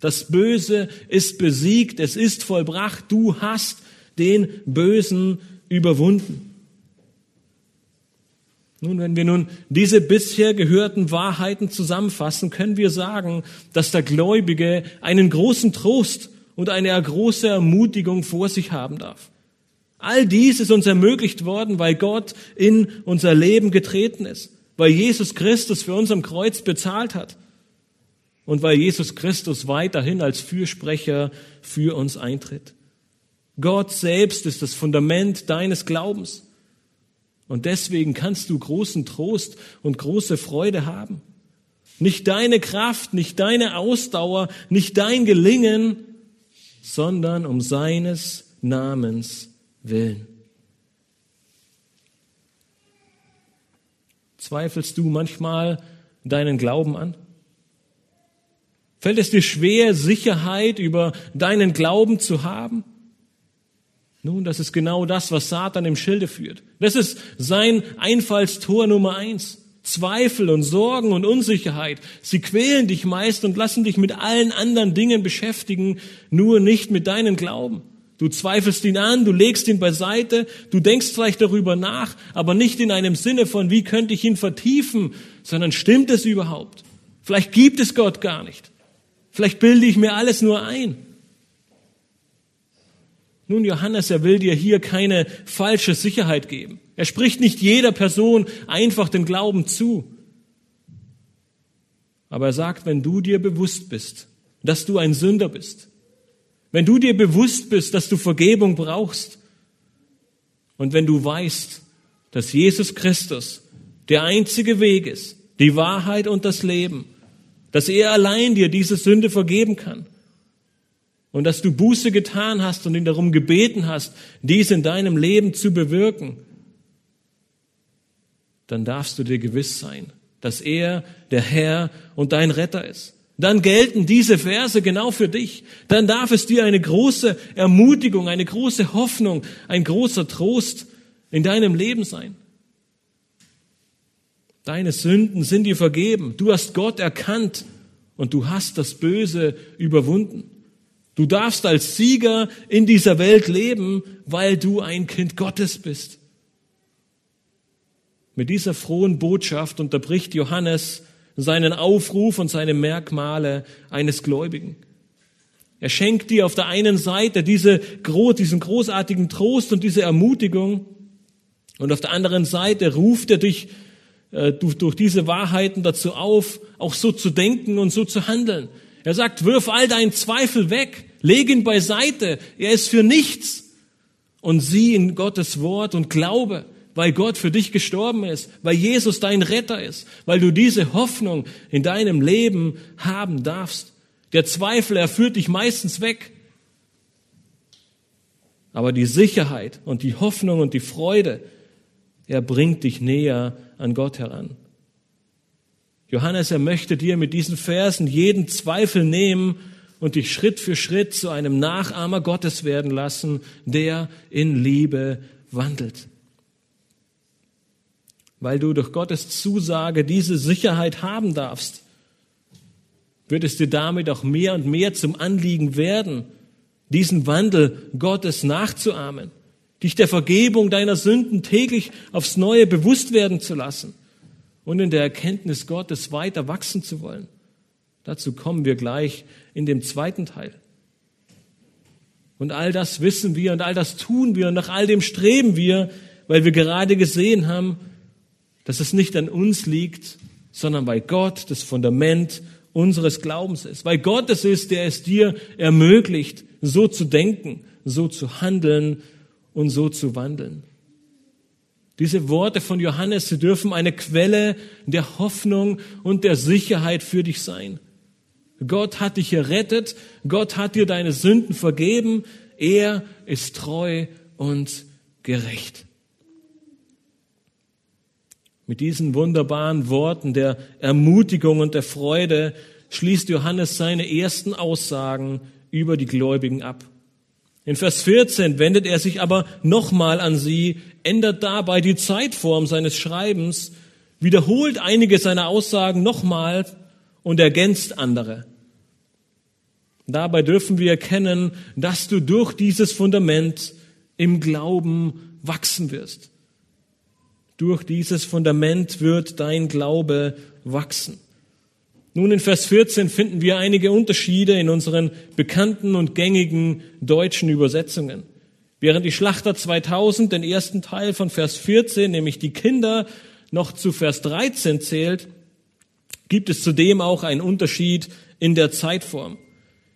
Das Böse ist besiegt, es ist vollbracht, du hast den Bösen überwunden. Nun, wenn wir nun diese bisher gehörten Wahrheiten zusammenfassen, können wir sagen, dass der Gläubige einen großen Trost und eine große Ermutigung vor sich haben darf. All dies ist uns ermöglicht worden, weil Gott in unser Leben getreten ist, weil Jesus Christus für uns am Kreuz bezahlt hat und weil Jesus Christus weiterhin als Fürsprecher für uns eintritt. Gott selbst ist das Fundament deines Glaubens. Und deswegen kannst du großen Trost und große Freude haben. Nicht deine Kraft, nicht deine Ausdauer, nicht dein Gelingen, sondern um seines Namens willen. Zweifelst du manchmal deinen Glauben an? Fällt es dir schwer, Sicherheit über deinen Glauben zu haben? Nun, das ist genau das, was Satan im Schilde führt. Das ist sein Einfallstor Nummer eins. Zweifel und Sorgen und Unsicherheit. Sie quälen dich meist und lassen dich mit allen anderen Dingen beschäftigen, nur nicht mit deinem Glauben. Du zweifelst ihn an, du legst ihn beiseite, du denkst vielleicht darüber nach, aber nicht in einem Sinne von, wie könnte ich ihn vertiefen, sondern stimmt es überhaupt? Vielleicht gibt es Gott gar nicht. Vielleicht bilde ich mir alles nur ein. Nun, Johannes, er will dir hier keine falsche Sicherheit geben. Er spricht nicht jeder Person einfach den Glauben zu. Aber er sagt, wenn du dir bewusst bist, dass du ein Sünder bist, wenn du dir bewusst bist, dass du Vergebung brauchst und wenn du weißt, dass Jesus Christus der einzige Weg ist, die Wahrheit und das Leben, dass er allein dir diese Sünde vergeben kann und dass du Buße getan hast und ihn darum gebeten hast, dies in deinem Leben zu bewirken, dann darfst du dir gewiss sein, dass er der Herr und dein Retter ist dann gelten diese Verse genau für dich. Dann darf es dir eine große Ermutigung, eine große Hoffnung, ein großer Trost in deinem Leben sein. Deine Sünden sind dir vergeben. Du hast Gott erkannt und du hast das Böse überwunden. Du darfst als Sieger in dieser Welt leben, weil du ein Kind Gottes bist. Mit dieser frohen Botschaft unterbricht Johannes seinen Aufruf und seine Merkmale eines Gläubigen. Er schenkt dir auf der einen Seite diese, diesen großartigen Trost und diese Ermutigung und auf der anderen Seite ruft er dich äh, durch, durch diese Wahrheiten dazu auf, auch so zu denken und so zu handeln. Er sagt, wirf all deinen Zweifel weg, leg ihn beiseite, er ist für nichts und sieh in Gottes Wort und glaube weil Gott für dich gestorben ist, weil Jesus dein Retter ist, weil du diese Hoffnung in deinem Leben haben darfst. Der Zweifel, er führt dich meistens weg. Aber die Sicherheit und die Hoffnung und die Freude, er bringt dich näher an Gott heran. Johannes, er möchte dir mit diesen Versen jeden Zweifel nehmen und dich Schritt für Schritt zu einem Nachahmer Gottes werden lassen, der in Liebe wandelt. Weil du durch Gottes Zusage diese Sicherheit haben darfst, wird es dir damit auch mehr und mehr zum Anliegen werden, diesen Wandel Gottes nachzuahmen, dich der Vergebung deiner Sünden täglich aufs Neue bewusst werden zu lassen und in der Erkenntnis Gottes weiter wachsen zu wollen. Dazu kommen wir gleich in dem zweiten Teil. Und all das wissen wir und all das tun wir und nach all dem streben wir, weil wir gerade gesehen haben, dass es nicht an uns liegt, sondern weil Gott das Fundament unseres Glaubens ist. Weil Gott es ist, der es dir ermöglicht, so zu denken, so zu handeln und so zu wandeln. Diese Worte von Johannes, sie dürfen eine Quelle der Hoffnung und der Sicherheit für dich sein. Gott hat dich errettet, Gott hat dir deine Sünden vergeben, er ist treu und gerecht. Mit diesen wunderbaren Worten der Ermutigung und der Freude schließt Johannes seine ersten Aussagen über die Gläubigen ab. In Vers 14 wendet er sich aber nochmal an sie, ändert dabei die Zeitform seines Schreibens, wiederholt einige seiner Aussagen nochmal und ergänzt andere. Dabei dürfen wir erkennen, dass du durch dieses Fundament im Glauben wachsen wirst. Durch dieses Fundament wird dein Glaube wachsen. Nun in Vers 14 finden wir einige Unterschiede in unseren bekannten und gängigen deutschen Übersetzungen. Während die Schlachter 2000 den ersten Teil von Vers 14, nämlich die Kinder, noch zu Vers 13 zählt, gibt es zudem auch einen Unterschied in der Zeitform.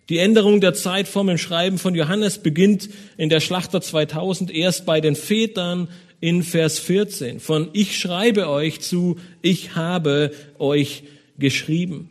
Die Änderung der Zeitform im Schreiben von Johannes beginnt in der Schlachter 2000 erst bei den Vätern in Vers 14. Von ich schreibe euch zu, ich habe euch geschrieben.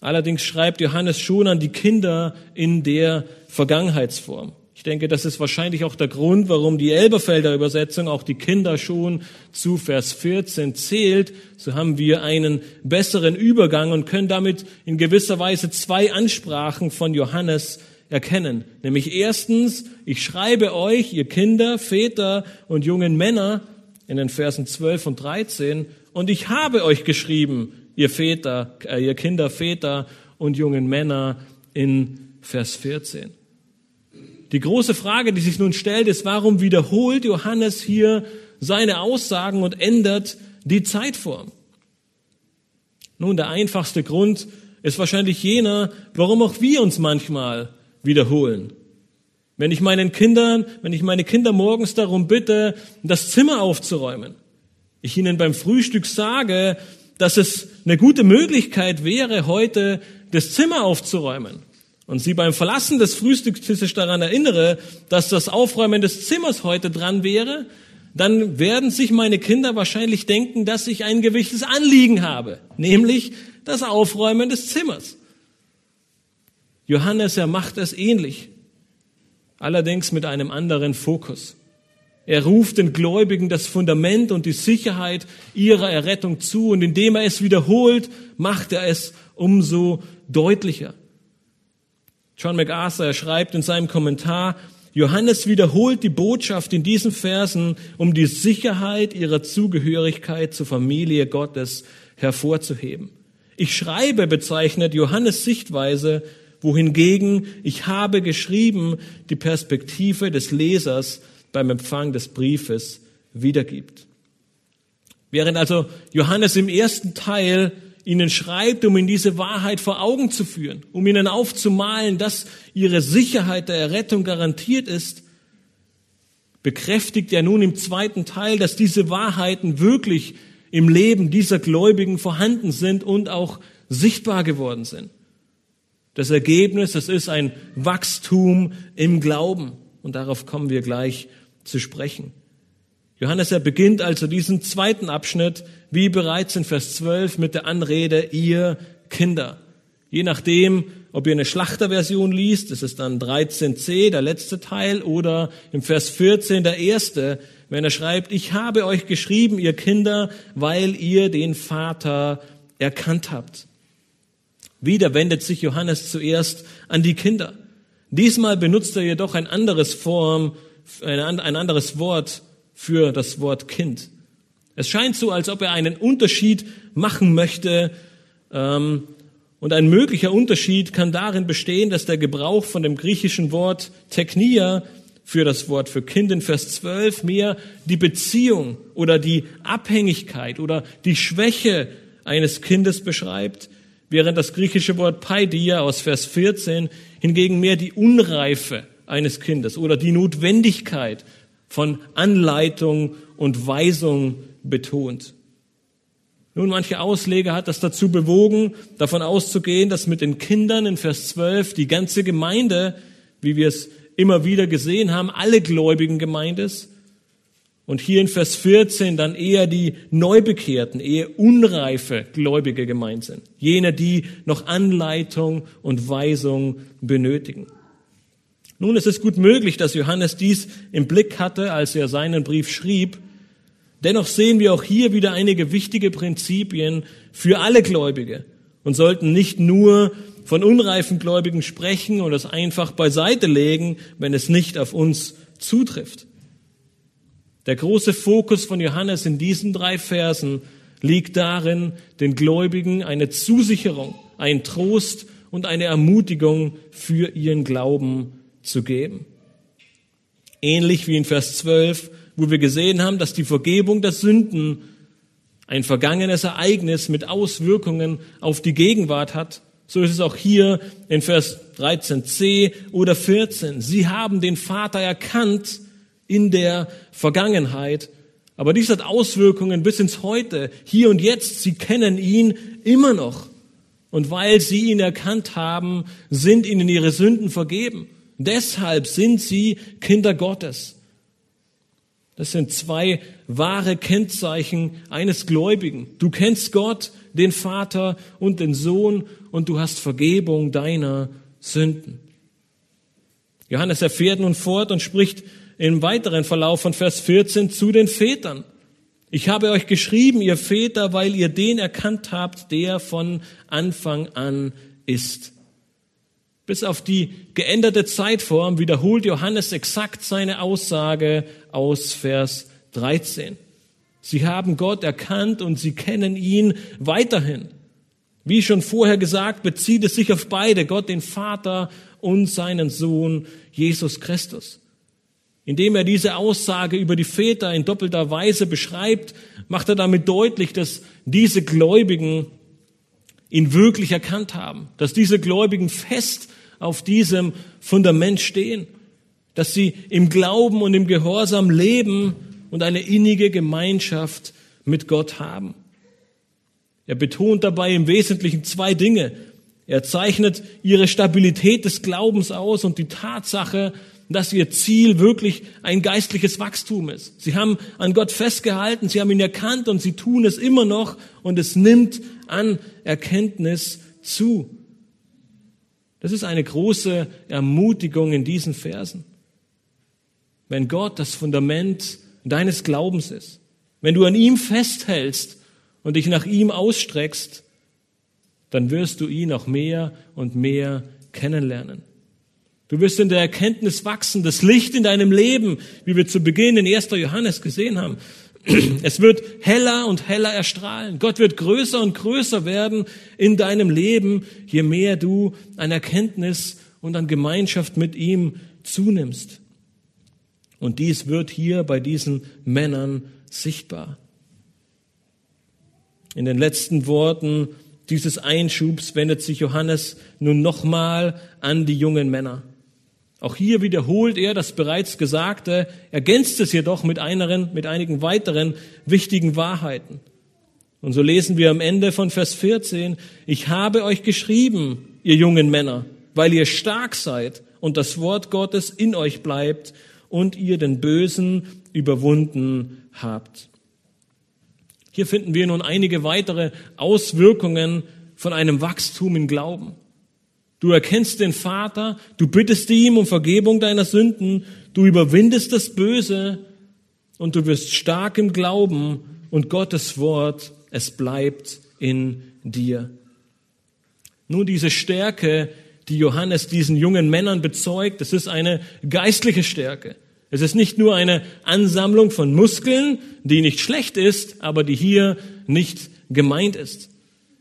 Allerdings schreibt Johannes schon an die Kinder in der Vergangenheitsform. Ich denke, das ist wahrscheinlich auch der Grund, warum die Elberfelder Übersetzung auch die Kinder schon zu Vers 14 zählt. So haben wir einen besseren Übergang und können damit in gewisser Weise zwei Ansprachen von Johannes erkennen. Nämlich erstens, ich schreibe euch, ihr Kinder, Väter und jungen Männer, in den Versen 12 und 13, und ich habe euch geschrieben, ihr Väter, äh, ihr Kinder, Väter und jungen Männer in Vers 14. Die große Frage, die sich nun stellt, ist, warum wiederholt Johannes hier seine Aussagen und ändert die Zeitform? Nun, der einfachste Grund ist wahrscheinlich jener, warum auch wir uns manchmal wiederholen. Wenn ich meinen Kindern, wenn ich meine Kinder morgens darum bitte, das Zimmer aufzuräumen, ich ihnen beim Frühstück sage, dass es eine gute Möglichkeit wäre, heute das Zimmer aufzuräumen und sie beim Verlassen des Frühstückstisches daran erinnere, dass das Aufräumen des Zimmers heute dran wäre, dann werden sich meine Kinder wahrscheinlich denken, dass ich ein gewisses Anliegen habe, nämlich das Aufräumen des Zimmers. Johannes, er macht es ähnlich, allerdings mit einem anderen Fokus. Er ruft den Gläubigen das Fundament und die Sicherheit ihrer Errettung zu und indem er es wiederholt, macht er es umso deutlicher. John MacArthur schreibt in seinem Kommentar, Johannes wiederholt die Botschaft in diesen Versen, um die Sicherheit ihrer Zugehörigkeit zur Familie Gottes hervorzuheben. Ich schreibe bezeichnet Johannes Sichtweise, wohingegen ich habe geschrieben die Perspektive des Lesers beim Empfang des Briefes wiedergibt. Während also Johannes im ersten Teil ihnen schreibt, um ihnen diese Wahrheit vor Augen zu führen, um ihnen aufzumalen, dass ihre Sicherheit der Errettung garantiert ist, bekräftigt er nun im zweiten Teil, dass diese Wahrheiten wirklich im Leben dieser Gläubigen vorhanden sind und auch sichtbar geworden sind. Das Ergebnis, das ist ein Wachstum im Glauben. Und darauf kommen wir gleich zu sprechen. Johannes, er beginnt also diesen zweiten Abschnitt, wie bereits in Vers 12, mit der Anrede, ihr Kinder. Je nachdem, ob ihr eine Schlachterversion liest, das ist dann 13c, der letzte Teil, oder im Vers 14, der erste, wenn er schreibt, ich habe euch geschrieben, ihr Kinder, weil ihr den Vater erkannt habt. Wieder wendet sich Johannes zuerst an die Kinder. Diesmal benutzt er jedoch ein anderes Form, ein anderes Wort für das Wort Kind. Es scheint so, als ob er einen Unterschied machen möchte. Ähm, und ein möglicher Unterschied kann darin bestehen, dass der Gebrauch von dem griechischen Wort Technia für das Wort für Kind in Vers 12 mehr die Beziehung oder die Abhängigkeit oder die Schwäche eines Kindes beschreibt, während das griechische Wort Paidia aus Vers 14 hingegen mehr die Unreife eines Kindes oder die Notwendigkeit von Anleitung und Weisung betont. Nun, manche Ausleger hat das dazu bewogen, davon auszugehen, dass mit den Kindern in Vers 12 die ganze Gemeinde, wie wir es immer wieder gesehen haben, alle Gläubigen gemeint ist. Und hier in Vers 14 dann eher die Neubekehrten, eher unreife Gläubige gemeint sind. Jene, die noch Anleitung und Weisung benötigen. Nun, es ist gut möglich, dass Johannes dies im Blick hatte, als er seinen Brief schrieb. Dennoch sehen wir auch hier wieder einige wichtige Prinzipien für alle Gläubige und sollten nicht nur von unreifen Gläubigen sprechen und es einfach beiseite legen, wenn es nicht auf uns zutrifft. Der große Fokus von Johannes in diesen drei Versen liegt darin, den Gläubigen eine Zusicherung, ein Trost und eine Ermutigung für ihren Glauben zu geben. Ähnlich wie in Vers 12, wo wir gesehen haben, dass die Vergebung der Sünden ein vergangenes Ereignis mit Auswirkungen auf die Gegenwart hat, so ist es auch hier in Vers 13c oder 14. Sie haben den Vater erkannt in der Vergangenheit, aber dies hat Auswirkungen bis ins Heute, hier und jetzt. Sie kennen ihn immer noch. Und weil sie ihn erkannt haben, sind ihnen ihre Sünden vergeben. Deshalb sind sie Kinder Gottes. Das sind zwei wahre Kennzeichen eines Gläubigen. Du kennst Gott, den Vater und den Sohn und du hast Vergebung deiner Sünden. Johannes erfährt nun fort und spricht im weiteren Verlauf von Vers 14 zu den Vätern. Ich habe euch geschrieben, ihr Väter, weil ihr den erkannt habt, der von Anfang an ist. Bis auf die geänderte Zeitform wiederholt Johannes exakt seine Aussage aus Vers 13. Sie haben Gott erkannt und sie kennen ihn weiterhin. Wie schon vorher gesagt, bezieht es sich auf beide, Gott den Vater und seinen Sohn Jesus Christus. Indem er diese Aussage über die Väter in doppelter Weise beschreibt, macht er damit deutlich, dass diese Gläubigen ihn wirklich erkannt haben, dass diese Gläubigen fest auf diesem Fundament stehen, dass sie im Glauben und im Gehorsam leben und eine innige Gemeinschaft mit Gott haben. Er betont dabei im Wesentlichen zwei Dinge. Er zeichnet ihre Stabilität des Glaubens aus und die Tatsache, dass ihr Ziel wirklich ein geistliches Wachstum ist. Sie haben an Gott festgehalten, sie haben ihn erkannt und sie tun es immer noch und es nimmt an Erkenntnis zu. Das ist eine große Ermutigung in diesen Versen. Wenn Gott das Fundament deines Glaubens ist, wenn du an ihm festhältst und dich nach ihm ausstreckst, dann wirst du ihn auch mehr und mehr kennenlernen. Du wirst in der Erkenntnis wachsen, das Licht in deinem Leben, wie wir zu Beginn in 1. Johannes gesehen haben. *clears throat* Es wird heller und heller erstrahlen. Gott wird größer und größer werden in deinem Leben, je mehr du an Erkenntnis und an Gemeinschaft mit ihm zunimmst. Und dies wird hier bei diesen Männern sichtbar. In den letzten Worten dieses Einschubs wendet sich Johannes nun nochmal an die jungen Männer. Auch hier wiederholt er das bereits Gesagte, ergänzt es jedoch mit, eineren, mit einigen weiteren wichtigen Wahrheiten. Und so lesen wir am Ende von Vers 14, ich habe euch geschrieben, ihr jungen Männer, weil ihr stark seid und das Wort Gottes in euch bleibt und ihr den Bösen überwunden habt. Hier finden wir nun einige weitere Auswirkungen von einem Wachstum im Glauben. Du erkennst den Vater, du bittest ihm um Vergebung deiner Sünden, du überwindest das Böse und du wirst stark im Glauben und Gottes Wort, es bleibt in dir. Nun, diese Stärke, die Johannes diesen jungen Männern bezeugt, das ist eine geistliche Stärke. Es ist nicht nur eine Ansammlung von Muskeln, die nicht schlecht ist, aber die hier nicht gemeint ist.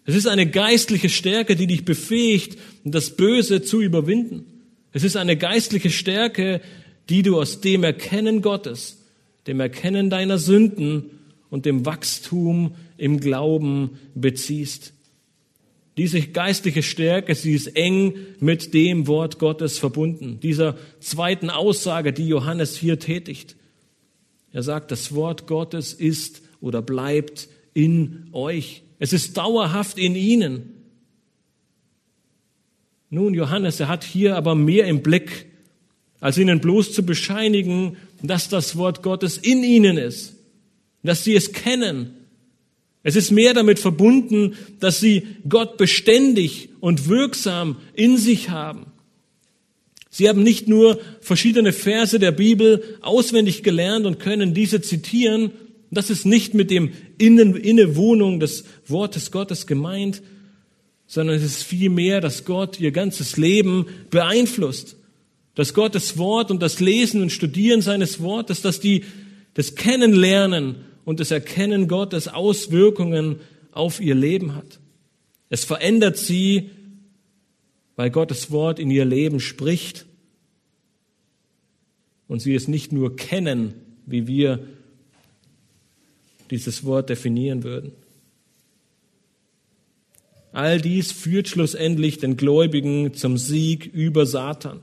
Es ist eine geistliche Stärke, die dich befähigt, das Böse zu überwinden. Es ist eine geistliche Stärke, die du aus dem Erkennen Gottes, dem Erkennen deiner Sünden und dem Wachstum im Glauben beziehst. Diese geistliche Stärke, sie ist eng mit dem Wort Gottes verbunden, dieser zweiten Aussage, die Johannes hier tätigt. Er sagt, das Wort Gottes ist oder bleibt in euch. Es ist dauerhaft in ihnen. Nun, Johannes, er hat hier aber mehr im Blick, als ihnen bloß zu bescheinigen, dass das Wort Gottes in ihnen ist, dass sie es kennen, es ist mehr damit verbunden, dass sie Gott beständig und wirksam in sich haben. Sie haben nicht nur verschiedene Verse der Bibel auswendig gelernt und können diese zitieren. Das ist nicht mit dem Innen, Innewohnung des Wortes Gottes gemeint, sondern es ist vielmehr, dass Gott ihr ganzes Leben beeinflusst. Dass Gott das Wort und das Lesen und Studieren seines Wortes, dass die das Kennenlernen und das Erkennen Gottes Auswirkungen auf ihr Leben hat. Es verändert sie, weil Gottes Wort in ihr Leben spricht und sie es nicht nur kennen, wie wir dieses Wort definieren würden. All dies führt schlussendlich den Gläubigen zum Sieg über Satan.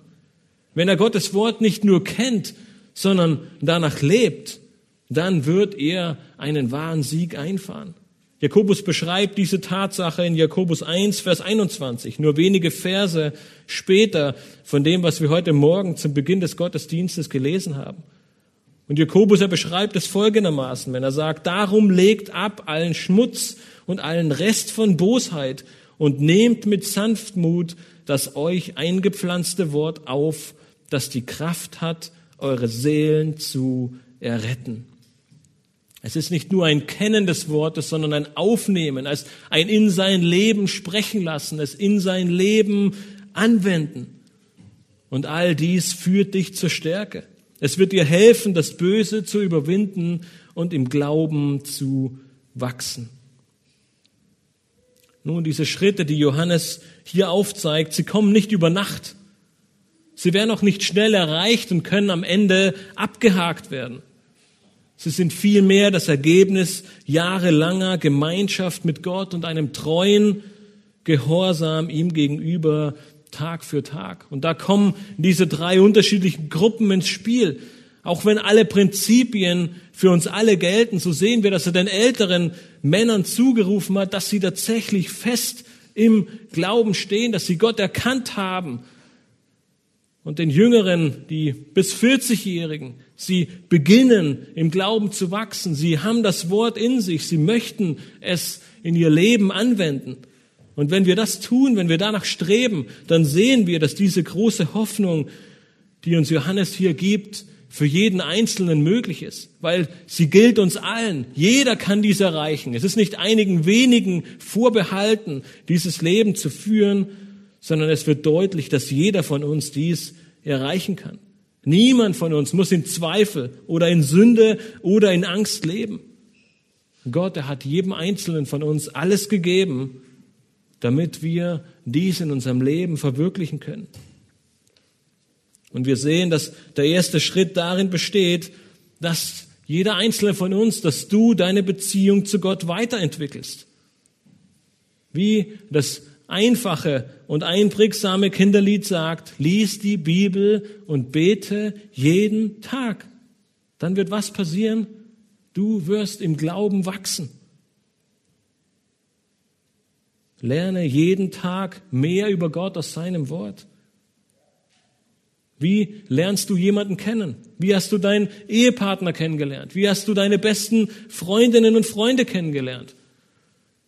Wenn er Gottes Wort nicht nur kennt, sondern danach lebt, dann wird er einen wahren Sieg einfahren. Jakobus beschreibt diese Tatsache in Jakobus 1, Vers 21, nur wenige Verse später von dem, was wir heute Morgen zum Beginn des Gottesdienstes gelesen haben. Und Jakobus, er beschreibt es folgendermaßen, wenn er sagt, darum legt ab allen Schmutz und allen Rest von Bosheit und nehmt mit Sanftmut das euch eingepflanzte Wort auf, das die Kraft hat, eure Seelen zu erretten. Es ist nicht nur ein Kennen des Wortes, sondern ein Aufnehmen, als ein in sein Leben sprechen lassen, es in sein Leben anwenden. Und all dies führt dich zur Stärke. Es wird dir helfen, das Böse zu überwinden und im Glauben zu wachsen. Nun, diese Schritte, die Johannes hier aufzeigt, sie kommen nicht über Nacht. Sie werden auch nicht schnell erreicht und können am Ende abgehakt werden. Sie sind vielmehr das Ergebnis jahrelanger Gemeinschaft mit Gott und einem treuen Gehorsam ihm gegenüber Tag für Tag. Und da kommen diese drei unterschiedlichen Gruppen ins Spiel. Auch wenn alle Prinzipien für uns alle gelten, so sehen wir, dass er den älteren Männern zugerufen hat, dass sie tatsächlich fest im Glauben stehen, dass sie Gott erkannt haben. Und den Jüngeren, die bis 40-Jährigen, Sie beginnen im Glauben zu wachsen. Sie haben das Wort in sich. Sie möchten es in ihr Leben anwenden. Und wenn wir das tun, wenn wir danach streben, dann sehen wir, dass diese große Hoffnung, die uns Johannes hier gibt, für jeden Einzelnen möglich ist, weil sie gilt uns allen. Jeder kann dies erreichen. Es ist nicht einigen wenigen vorbehalten, dieses Leben zu führen, sondern es wird deutlich, dass jeder von uns dies erreichen kann. Niemand von uns muss in Zweifel oder in Sünde oder in Angst leben. Gott, er hat jedem Einzelnen von uns alles gegeben, damit wir dies in unserem Leben verwirklichen können. Und wir sehen, dass der erste Schritt darin besteht, dass jeder Einzelne von uns, dass du deine Beziehung zu Gott weiterentwickelst. Wie das einfache und einprägsame Kinderlied sagt, lies die Bibel und bete jeden Tag. Dann wird was passieren? Du wirst im Glauben wachsen. Lerne jeden Tag mehr über Gott aus seinem Wort. Wie lernst du jemanden kennen? Wie hast du deinen Ehepartner kennengelernt? Wie hast du deine besten Freundinnen und Freunde kennengelernt?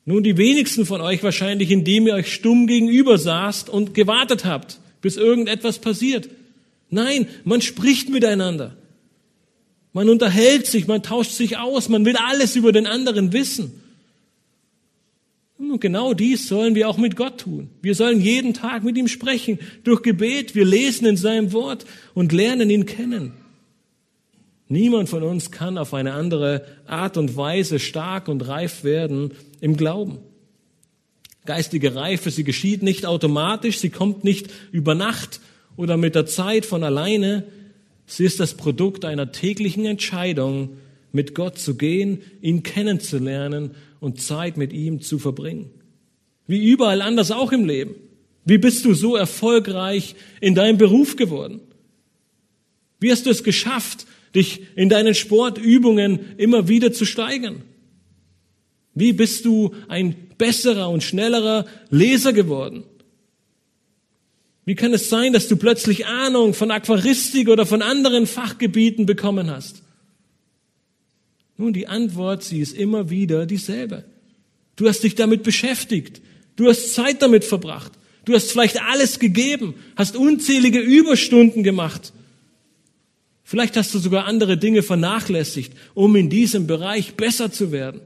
Nun, die wenigsten von euch wahrscheinlich, indem ihr euch stumm gegenüber saßt und gewartet habt, bis irgendetwas passiert. Nein, man spricht miteinander. Man unterhält sich, man tauscht sich aus, man will alles über den anderen wissen. Und genau dies sollen wir auch mit Gott tun. Wir sollen jeden Tag mit ihm sprechen, durch Gebet. Wir lesen in seinem Wort und lernen ihn kennen. Niemand von uns kann auf eine andere Art und Weise stark und reif werden im Glauben. Geistige Reife, sie geschieht nicht automatisch, sie kommt nicht über Nacht oder mit der Zeit von alleine. Sie ist das Produkt einer täglichen Entscheidung, mit Gott zu gehen, ihn kennenzulernen und Zeit mit ihm zu verbringen. Wie überall anders auch im Leben. Wie bist du so erfolgreich in deinem Beruf geworden? Wie hast du es geschafft, dich in deinen Sportübungen immer wieder zu steigern? Wie bist du ein besserer und schnellerer Leser geworden? Wie kann es sein, dass du plötzlich Ahnung von Aquaristik oder von anderen Fachgebieten bekommen hast? Nun, die Antwort, sie ist immer wieder dieselbe. Du hast dich damit beschäftigt. Du hast Zeit damit verbracht. Du hast vielleicht alles gegeben, hast unzählige Überstunden gemacht. Vielleicht hast du sogar andere Dinge vernachlässigt, um in diesem Bereich besser zu werden.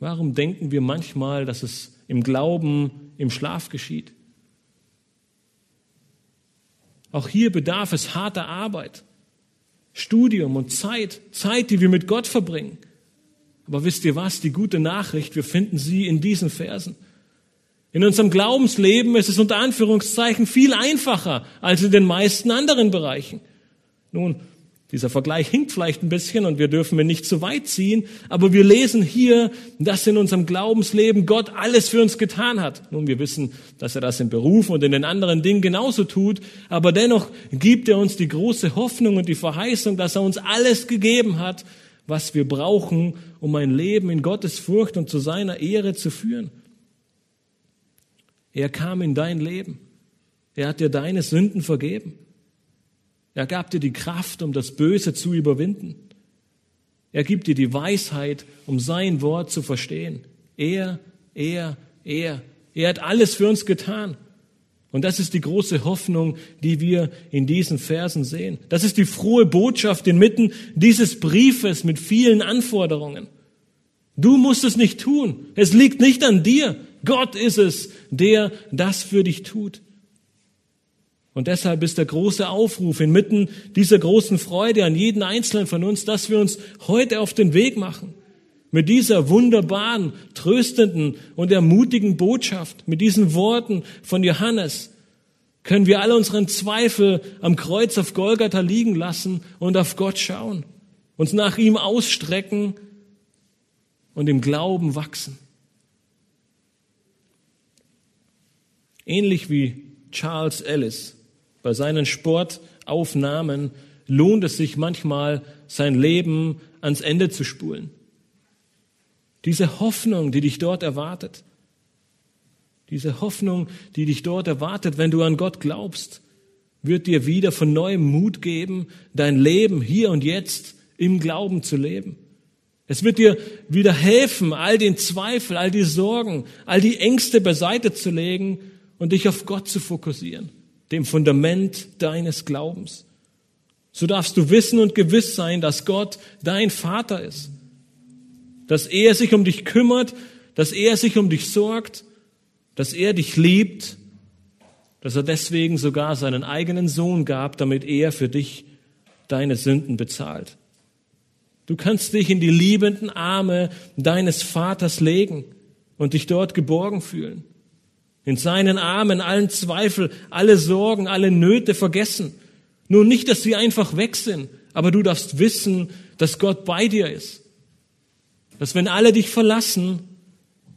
Warum denken wir manchmal, dass es im Glauben im Schlaf geschieht? Auch hier bedarf es harter Arbeit. Studium und Zeit, Zeit, die wir mit Gott verbringen. Aber wisst ihr was, die gute Nachricht, wir finden sie in diesen Versen. In unserem Glaubensleben ist es unter Anführungszeichen viel einfacher als in den meisten anderen Bereichen. Nun, dieser Vergleich hinkt vielleicht ein bisschen und wir dürfen ihn nicht zu weit ziehen, aber wir lesen hier, dass in unserem Glaubensleben Gott alles für uns getan hat. Nun, wir wissen, dass er das im Beruf und in den anderen Dingen genauso tut, aber dennoch gibt er uns die große Hoffnung und die Verheißung, dass er uns alles gegeben hat, was wir brauchen, um ein Leben in Gottes Furcht und zu seiner Ehre zu führen. Er kam in dein Leben. Er hat dir deine Sünden vergeben. Er gab dir die Kraft, um das Böse zu überwinden. Er gibt dir die Weisheit, um sein Wort zu verstehen. Er, er, er. Er hat alles für uns getan. Und das ist die große Hoffnung, die wir in diesen Versen sehen. Das ist die frohe Botschaft inmitten dieses Briefes mit vielen Anforderungen. Du musst es nicht tun. Es liegt nicht an dir. Gott ist es, der das für dich tut. Und deshalb ist der große Aufruf inmitten dieser großen Freude an jeden Einzelnen von uns, dass wir uns heute auf den Weg machen. Mit dieser wunderbaren, tröstenden und ermutigen Botschaft, mit diesen Worten von Johannes, können wir alle unseren Zweifel am Kreuz auf Golgatha liegen lassen und auf Gott schauen, uns nach ihm ausstrecken und im Glauben wachsen. Ähnlich wie Charles Ellis bei seinen Sportaufnahmen lohnt es sich manchmal, sein Leben ans Ende zu spulen. Diese Hoffnung, die dich dort erwartet, diese Hoffnung, die dich dort erwartet, wenn du an Gott glaubst, wird dir wieder von neuem Mut geben, dein Leben hier und jetzt im Glauben zu leben. Es wird dir wieder helfen, all den Zweifel, all die Sorgen, all die Ängste beiseite zu legen und dich auf Gott zu fokussieren dem Fundament deines Glaubens. So darfst du wissen und gewiss sein, dass Gott dein Vater ist, dass er sich um dich kümmert, dass er sich um dich sorgt, dass er dich liebt, dass er deswegen sogar seinen eigenen Sohn gab, damit er für dich deine Sünden bezahlt. Du kannst dich in die liebenden Arme deines Vaters legen und dich dort geborgen fühlen in seinen Armen allen Zweifel, alle Sorgen, alle Nöte vergessen. Nur nicht, dass sie einfach weg sind, aber du darfst wissen, dass Gott bei dir ist. Dass wenn alle dich verlassen,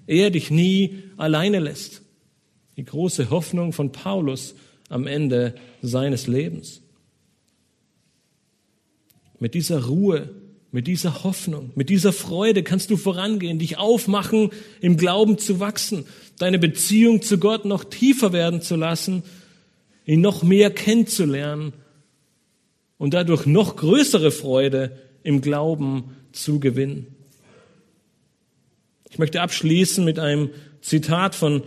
er dich nie alleine lässt. Die große Hoffnung von Paulus am Ende seines Lebens. Mit dieser Ruhe mit dieser Hoffnung, mit dieser Freude kannst du vorangehen, dich aufmachen, im Glauben zu wachsen, deine Beziehung zu Gott noch tiefer werden zu lassen, ihn noch mehr kennenzulernen und dadurch noch größere Freude im Glauben zu gewinnen. Ich möchte abschließen mit einem Zitat von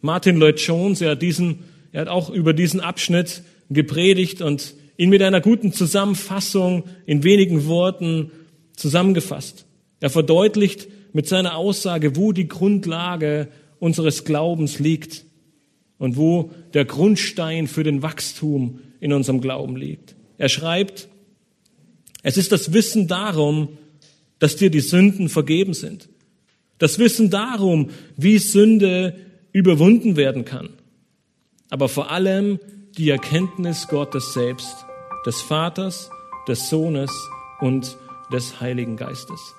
Martin Lloyd Jones. Er hat diesen, er hat auch über diesen Abschnitt gepredigt und ihn mit einer guten Zusammenfassung in wenigen Worten zusammengefasst. Er verdeutlicht, mit seiner Aussage, wo die Grundlage unseres Glaubens liegt und wo der Grundstein für den Wachstum in unserem Glauben liegt. Er schreibt, es ist das Wissen darum, dass dir die Sünden vergeben sind. Das Wissen darum, wie Sünde überwunden werden kann. Aber vor allem die Erkenntnis Gottes selbst, des Vaters, des Sohnes und des Heiligen Geistes.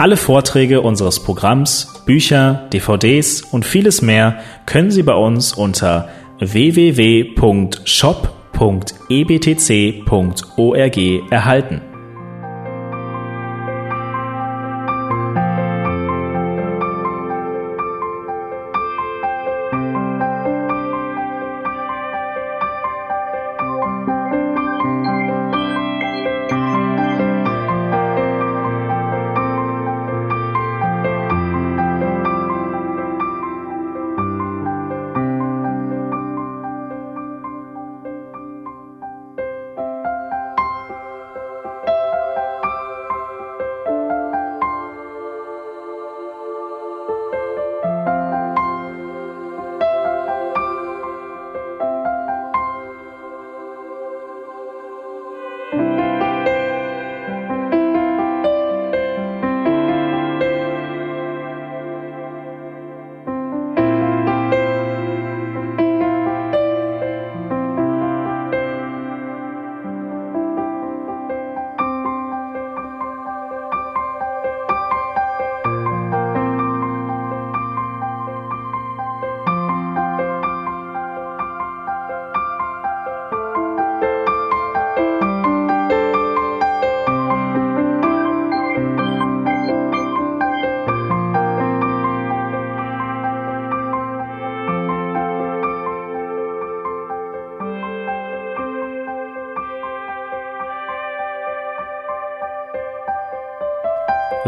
Alle Vorträge unseres Programms, Bücher, DVDs und vieles mehr können Sie bei uns unter www.shop.ebtc.org erhalten.